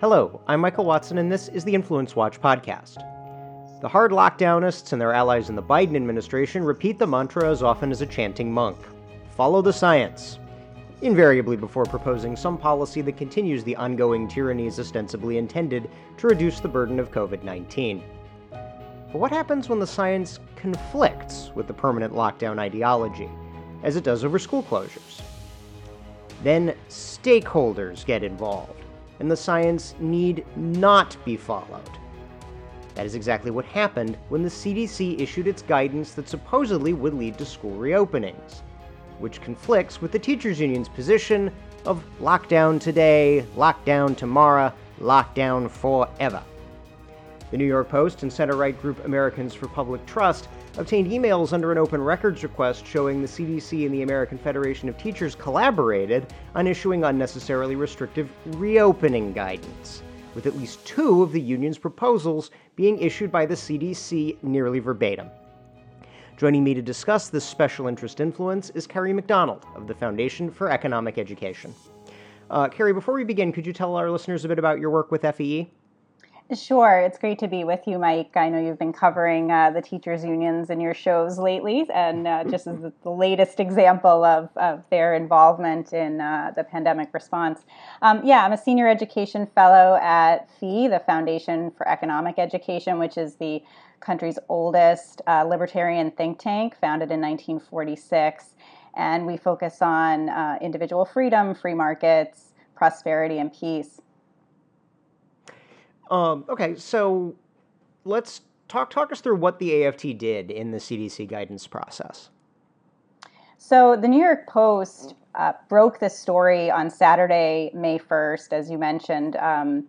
Hello, I'm Michael Watson, and this is the Influence Watch podcast. The hard lockdownists and their allies in the Biden administration repeat the mantra as often as a chanting monk follow the science, invariably before proposing some policy that continues the ongoing tyrannies ostensibly intended to reduce the burden of COVID 19. But what happens when the science conflicts with the permanent lockdown ideology, as it does over school closures? Then stakeholders get involved and the science need not be followed. That is exactly what happened when the CDC issued its guidance that supposedly would lead to school reopenings, which conflicts with the teachers' union's position of lockdown today, lockdown tomorrow, lockdown forever. The New York Post and center right group Americans for Public Trust obtained emails under an open records request showing the CDC and the American Federation of Teachers collaborated on issuing unnecessarily restrictive reopening guidance, with at least two of the union's proposals being issued by the CDC nearly verbatim. Joining me to discuss this special interest influence is Kerry McDonald of the Foundation for Economic Education. Uh, Kerry, before we begin, could you tell our listeners a bit about your work with FEE? Sure. It's great to be with you, Mike. I know you've been covering uh, the teachers' unions in your shows lately, and uh, just as the latest example of, of their involvement in uh, the pandemic response. Um, yeah, I'm a senior education fellow at FEE, the Foundation for Economic Education, which is the country's oldest uh, libertarian think tank, founded in 1946. And we focus on uh, individual freedom, free markets, prosperity, and peace. Um, okay, so let's talk talk us through what the AFT did in the CDC guidance process. So the New York Post uh, broke this story on Saturday, May first, as you mentioned. Um,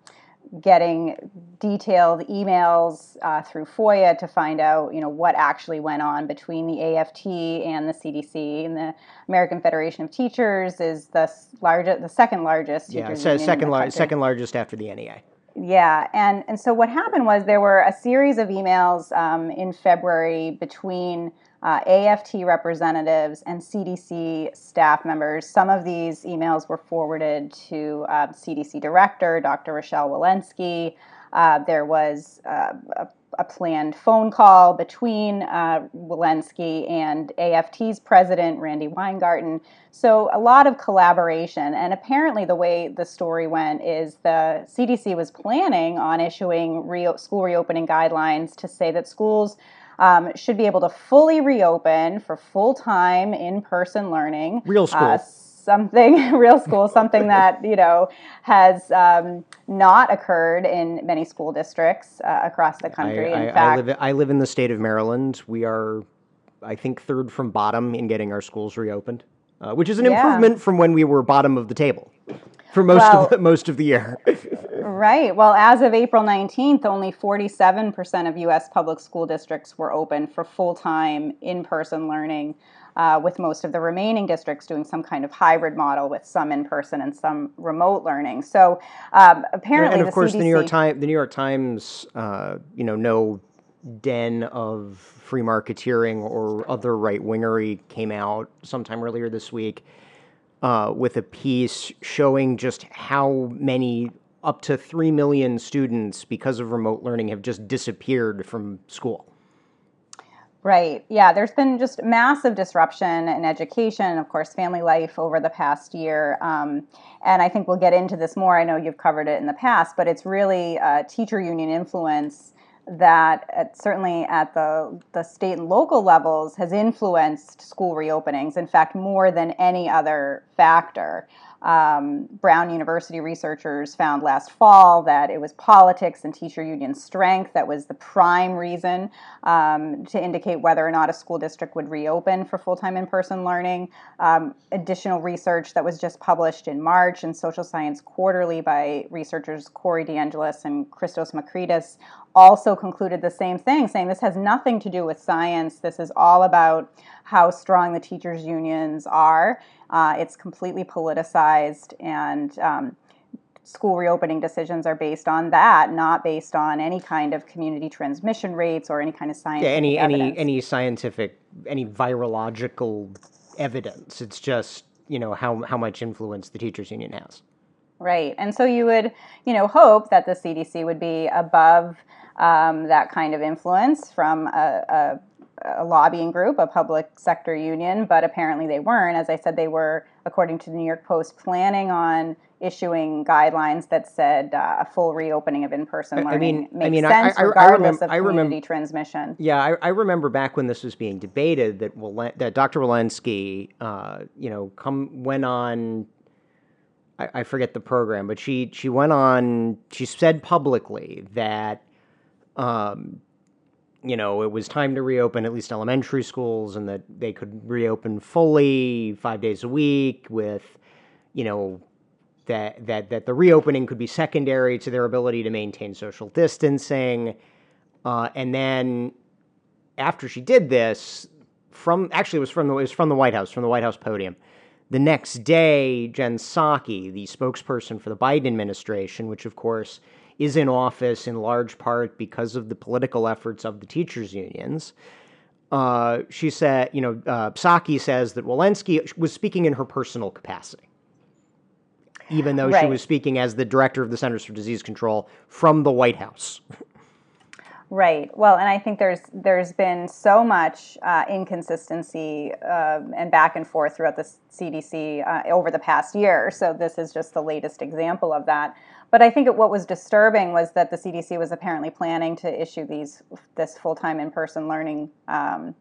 getting detailed emails uh, through FOIA to find out, you know, what actually went on between the AFT and the CDC. And the American Federation of Teachers is the largest, the second largest. Yeah, so second, lar- second largest after the NEA. Yeah, and and so what happened was there were a series of emails um, in February between uh, AFT representatives and CDC staff members. Some of these emails were forwarded to uh, CDC director Dr. Rochelle Walensky. Uh, there was uh, a a planned phone call between uh, Walensky and AFT's president, Randy Weingarten. So, a lot of collaboration. And apparently, the way the story went is the CDC was planning on issuing re- school reopening guidelines to say that schools um, should be able to fully reopen for full time in person learning. Real school. Uh, something real school something that you know has um, not occurred in many school districts uh, across the country. I, in I, fact, I live, I live in the state of Maryland. We are, I think, third from bottom in getting our schools reopened, uh, which is an yeah. improvement from when we were bottom of the table for most well, of the, most of the year. right. Well, as of April 19th, only 47% of U.S. public school districts were open for full time in person learning uh, with most of the remaining districts doing some kind of hybrid model with some in person and some remote learning. So um, apparently, and, of course, CDC... the New York Times, the New York Times, uh, you know, no den of free marketeering or other right wingery came out sometime earlier this week uh, with a piece showing just how many up to 3 million students because of remote learning have just disappeared from school. Right. Yeah, there's been just massive disruption in education, of course, family life over the past year. Um, and I think we'll get into this more. I know you've covered it in the past, but it's really uh, teacher union influence that at, certainly at the, the state and local levels has influenced school reopenings, in fact, more than any other factor. Um, Brown University researchers found last fall that it was politics and teacher union strength that was the prime reason um, to indicate whether or not a school district would reopen for full time in person learning. Um, additional research that was just published in March in Social Science Quarterly by researchers Corey DeAngelis and Christos Makridis also concluded the same thing, saying this has nothing to do with science. This is all about how strong the teachers' unions are. Uh, it's completely politicized, and um, school reopening decisions are based on that, not based on any kind of community transmission rates or any kind of science. Yeah, any any any scientific, any virological evidence. It's just you know how how much influence the teachers union has. Right. And so you would, you know, hope that the CDC would be above um, that kind of influence from a, a, a, lobbying group, a public sector union, but apparently they weren't. As I said, they were, according to the New York Post, planning on issuing guidelines that said uh, a full reopening of in-person learning I mean, makes I mean, sense I, I, regardless I remem- of community remem- transmission. Yeah, I, remember back when this was being debated that that Dr. Walensky, uh, you know, come went on. I, forget the program, but she she went on. She said publicly that um, you know, it was time to reopen at least elementary schools and that they could reopen fully five days a week with, you know, that, that, that the reopening could be secondary to their ability to maintain social distancing. Uh, and then after she did this, from actually it was from the it was from the White House, from the White House podium. The next day, Jen Psaki, the spokesperson for the Biden administration, which of course is in office in large part because of the political efforts of the teachers' unions. Uh, she said, you know, uh, Psaki says that Walensky was speaking in her personal capacity, even though right. she was speaking as the director of the Centers for Disease Control from the White House. Right. Well, and I think there's there's been so much uh, inconsistency uh, and back and forth throughout the CDC uh, over the past year. So this is just the latest example of that. But I think what was disturbing was that the CDC was apparently planning to issue these this full time in person learning um,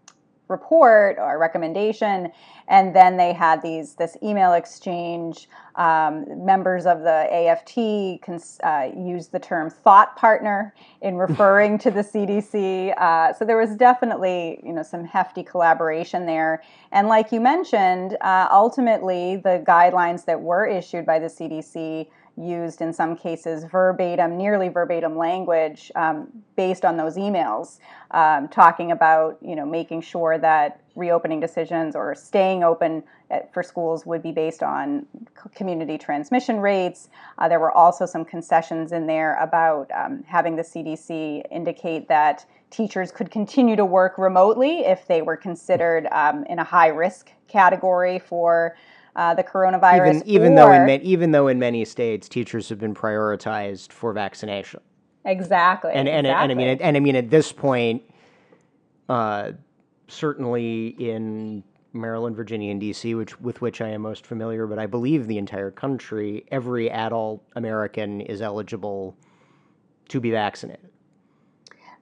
report or recommendation, and then they had these this email exchange. Um, members of the AFT cons- uh, used the term thought partner in referring to the CDC. Uh, so there was definitely you know some hefty collaboration there. And like you mentioned, uh, ultimately the guidelines that were issued by the CDC used in some cases verbatim, nearly verbatim language um, based on those emails, um, talking about you know making sure that reopening decisions or staying open at, for schools would be based on community transmission rates. Uh, there were also some concessions in there about um, having the CDC indicate that teachers could continue to work remotely if they were considered um, in a high risk category for uh, the coronavirus. Even, even though in even though in many states teachers have been prioritized for vaccination. Exactly. And and, exactly. and I mean and I mean at this point, uh, certainly in Maryland, Virginia, and D.C., which with which I am most familiar, but I believe the entire country, every adult American is eligible to be vaccinated.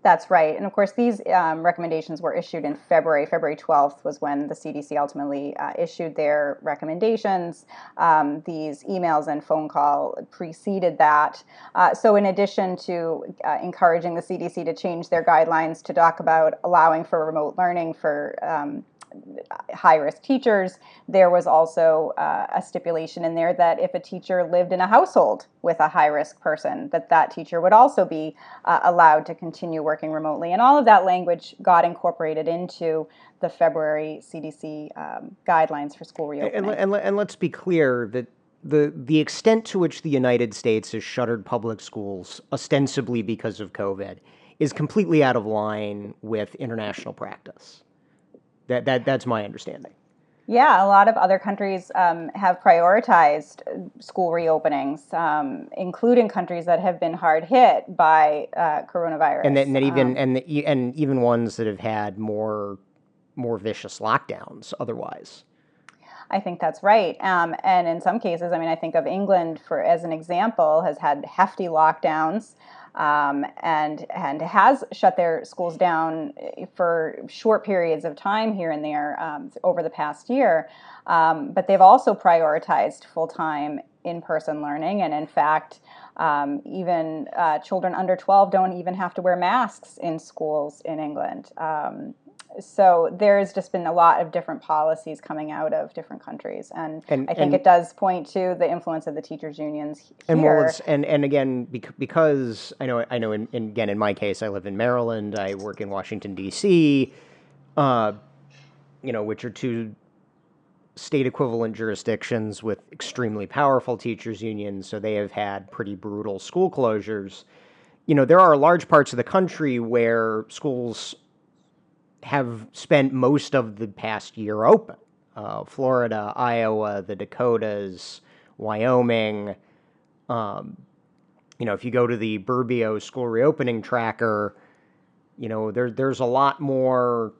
That's right. And of course, these um, recommendations were issued in February. February 12th was when the CDC ultimately uh, issued their recommendations. Um, these emails and phone call preceded that. Uh, so, in addition to uh, encouraging the CDC to change their guidelines to talk about allowing for remote learning for um, high risk teachers, there was also uh, a stipulation in there that if a teacher lived in a household with a high risk person, that that teacher would also be uh, allowed to continue working remotely. And all of that language got incorporated into the February CDC um, guidelines for school reopening. And, and, and let's be clear that the the extent to which the United States has shuttered public schools, ostensibly because of COVID, is completely out of line with international practice. That, that that's my understanding. Yeah, a lot of other countries um, have prioritized school reopenings, um, including countries that have been hard hit by uh, coronavirus, and then even um, and the, and even ones that have had more more vicious lockdowns. Otherwise, I think that's right. Um, and in some cases, I mean, I think of England for as an example has had hefty lockdowns um, and and has shut their schools down for short periods of time here and there um, over the past year. Um, but they've also prioritized full time in person learning, and in fact. Um, even uh, children under 12 don't even have to wear masks in schools in England. So there's just been a lot of different policies coming out of different countries, and, and I think and, it does point to the influence of the teachers' unions here. And well, and and again, because I know I know, in, in, again in my case, I live in Maryland, I work in Washington D.C., uh, you know, which are two state equivalent jurisdictions with extremely powerful teachers' unions, so they have had pretty brutal school closures. You know, there are large parts of the country where schools have spent most of the past year open. Uh, Florida, Iowa, the Dakotas, Wyoming, Um, you know, if you go to the Burbio school reopening tracker, you know, there there's a lot more.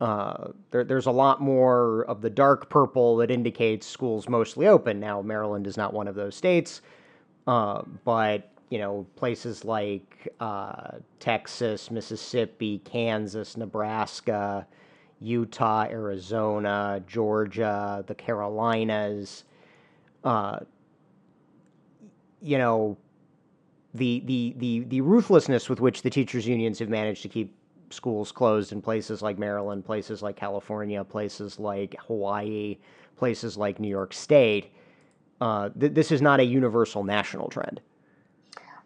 Uh, there, there's a lot more of the dark purple that indicates schools mostly open. Now, Maryland is not one of those states, uh, but you know, places like uh, Texas, Mississippi, Kansas, Nebraska, Utah, Arizona, Georgia, the Carolinas, uh, you know, the, the, the, the ruthlessness with which the teachers' unions have managed to keep schools closed in places like Maryland, places like California, places like Hawaii, places like New York State. Uh, th- this is not a universal national trend.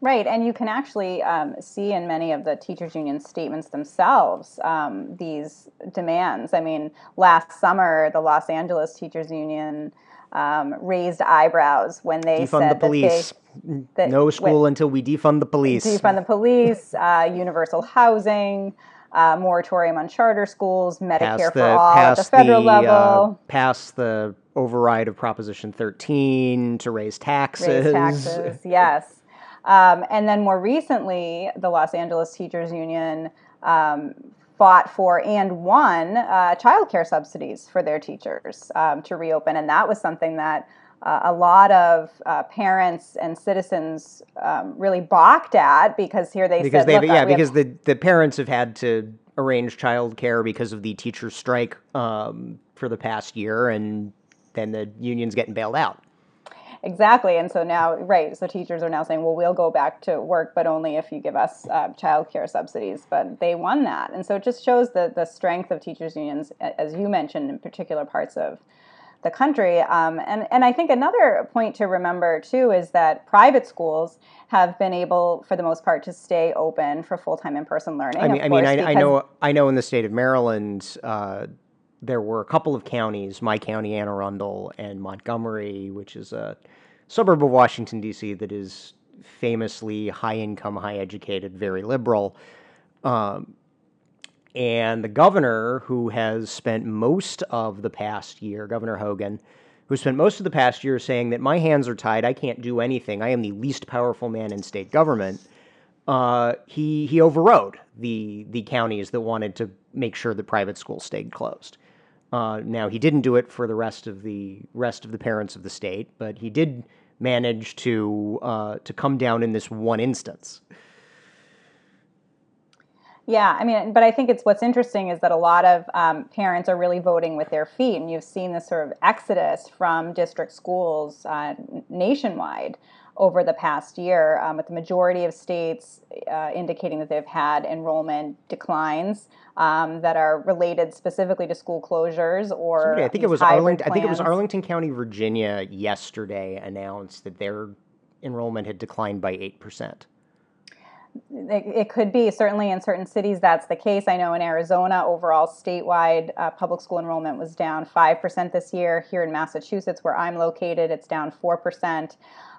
Right, and you can actually um, see in many of the teachers' union statements themselves um, these demands. I mean, last summer, the Los Angeles Teachers Union um, raised eyebrows when they defund said the police. That they, that no school until we defund the police. Defund the police, uh, universal housing. Uh, moratorium on charter schools, Medicare the, for all at the federal the, uh, level. Uh, pass the override of Proposition 13 to raise taxes. Raise taxes, yes. Um, and then more recently, the Los Angeles Teachers Union um, fought for and won uh, childcare subsidies for their teachers um, to reopen. And that was something that uh, a lot of uh, parents and citizens um, really balked at because here they because said, they yeah because have... the, the parents have had to arrange childcare because of the teacher strike um, for the past year and then the union's getting bailed out Exactly. And so now, right, so teachers are now saying, well, we'll go back to work, but only if you give us uh, childcare subsidies. But they won that. And so it just shows the, the strength of teachers' unions, as you mentioned, in particular parts of the country. Um, and, and I think another point to remember, too, is that private schools have been able, for the most part, to stay open for full time in person learning. I mean, I, mean I, I, know, I know in the state of Maryland, uh, there were a couple of counties, my county, Anne Arundel, and Montgomery, which is a suburb of Washington, D.C., that is famously high income, high educated, very liberal. Um, and the governor, who has spent most of the past year, Governor Hogan, who spent most of the past year saying that my hands are tied, I can't do anything, I am the least powerful man in state government. Uh, he he overrode the the counties that wanted to make sure that private schools stayed closed. Uh, now he didn't do it for the rest of the rest of the parents of the state, but he did manage to uh, to come down in this one instance. Yeah, I mean, but I think it's what's interesting is that a lot of um, parents are really voting with their feet, and you've seen this sort of exodus from district schools uh, nationwide over the past year, um, with the majority of states uh, indicating that they've had enrollment declines um, that are related specifically to school closures or Somebody, I think it was Arlington. Plans. I think it was Arlington County, Virginia, yesterday announced that their enrollment had declined by eight percent. It, it, could be certainly in certain cities that's the case. I know in Arizona, overall statewide uh, public school enrollment was down five percent this year. Here in Massachusetts, where I'm located, it's down four percent.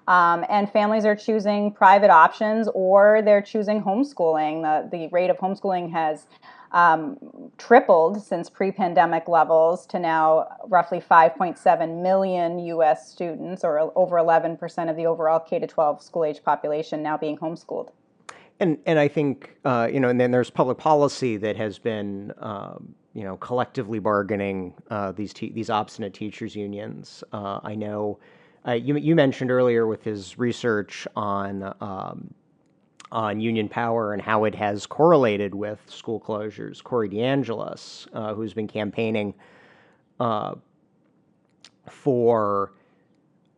Um, and families are choosing private options or they're choosing homeschooling. The, the rate of homeschooling has um, tripled since pre pandemic levels to now roughly 5.7 million US students, or over 11% of the overall K 12 school age population now being homeschooled. And, and I think, uh, you know, and then there's public policy that has been, um, you know, collectively bargaining uh, these, te- these obstinate teachers' unions. Uh, I know uh, you, you mentioned earlier with his research on um, on union power and how it has correlated with school closures. Corey DeAngelis, uh, who's been campaigning uh, for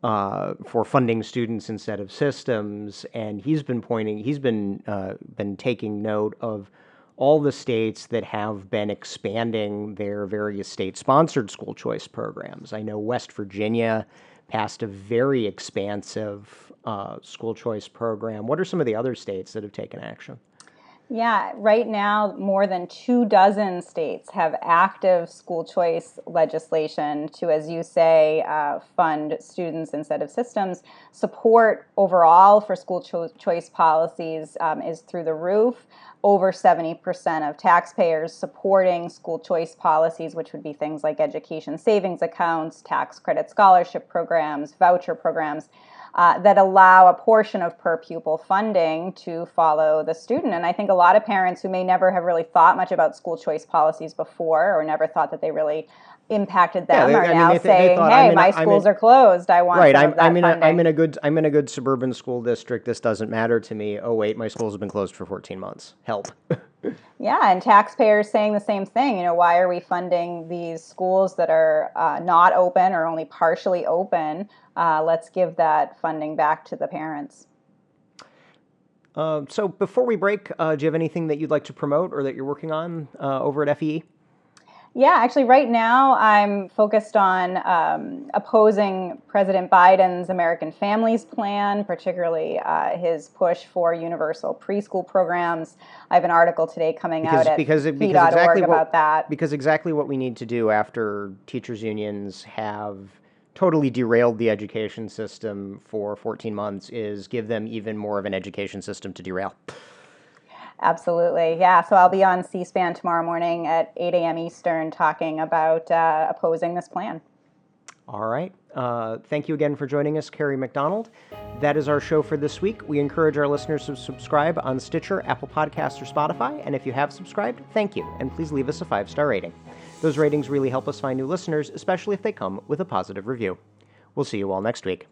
uh, for funding students instead of systems, and he's been pointing, he's been uh, been taking note of all the states that have been expanding their various state-sponsored school choice programs. I know West Virginia passed a very expansive uh, school choice program. What are some of the other states that have taken action? Yeah, right now, more than two dozen states have active school choice legislation to, as you say, uh, fund students instead of systems. Support overall for school cho- choice policies um, is through the roof. Over 70% of taxpayers supporting school choice policies, which would be things like education savings accounts, tax credit scholarship programs, voucher programs. uh, that allow a portion of per pupil funding to follow the student. And I think a lot of parents who may never have really thought much about school choice policies before or never thought that they really impacted them Yeah, are they- I mean, now they th- they saying, thought, "Hey, I'm in a- my schools in- are closed. I want Right, I'm, I'm in a I'm in a good I'm in a good suburban school district. This doesn't matter to me. Oh wait, my schools have been closed for 14 months. Help. Yeah, and taxpayers saying the same thing. You know, why are we funding these schools that are uh, not open or only partially open? Uh, let's give that funding back to the parents. Uh, so before we break, uh, do you have anything that you'd like to promote or that you're working on uh, over at FEE? Yeah, actually, right now I'm focused on um, opposing President Biden's American Families Plan, particularly uh, his push for universal preschool programs. I have an article today coming Because out at because it- because exactly what, about that. because exactly what we need to do after teachers unions have totally derailed the education system for 14 months is give them even more of an education system to derail. Absolutely. Yeah. So I'll be on C SPAN tomorrow morning at 8 a.m. Eastern talking about uh, opposing this plan. All right. Uh, thank you again for joining us, Kerry McDonald. That is our show for this week. We encourage our listeners to subscribe on Stitcher, Apple Podcasts, or Spotify. And if you have subscribed, thank you. And please leave us a five star rating. Those ratings really help us find new listeners, especially if they come with a positive review. We'll see you all next week.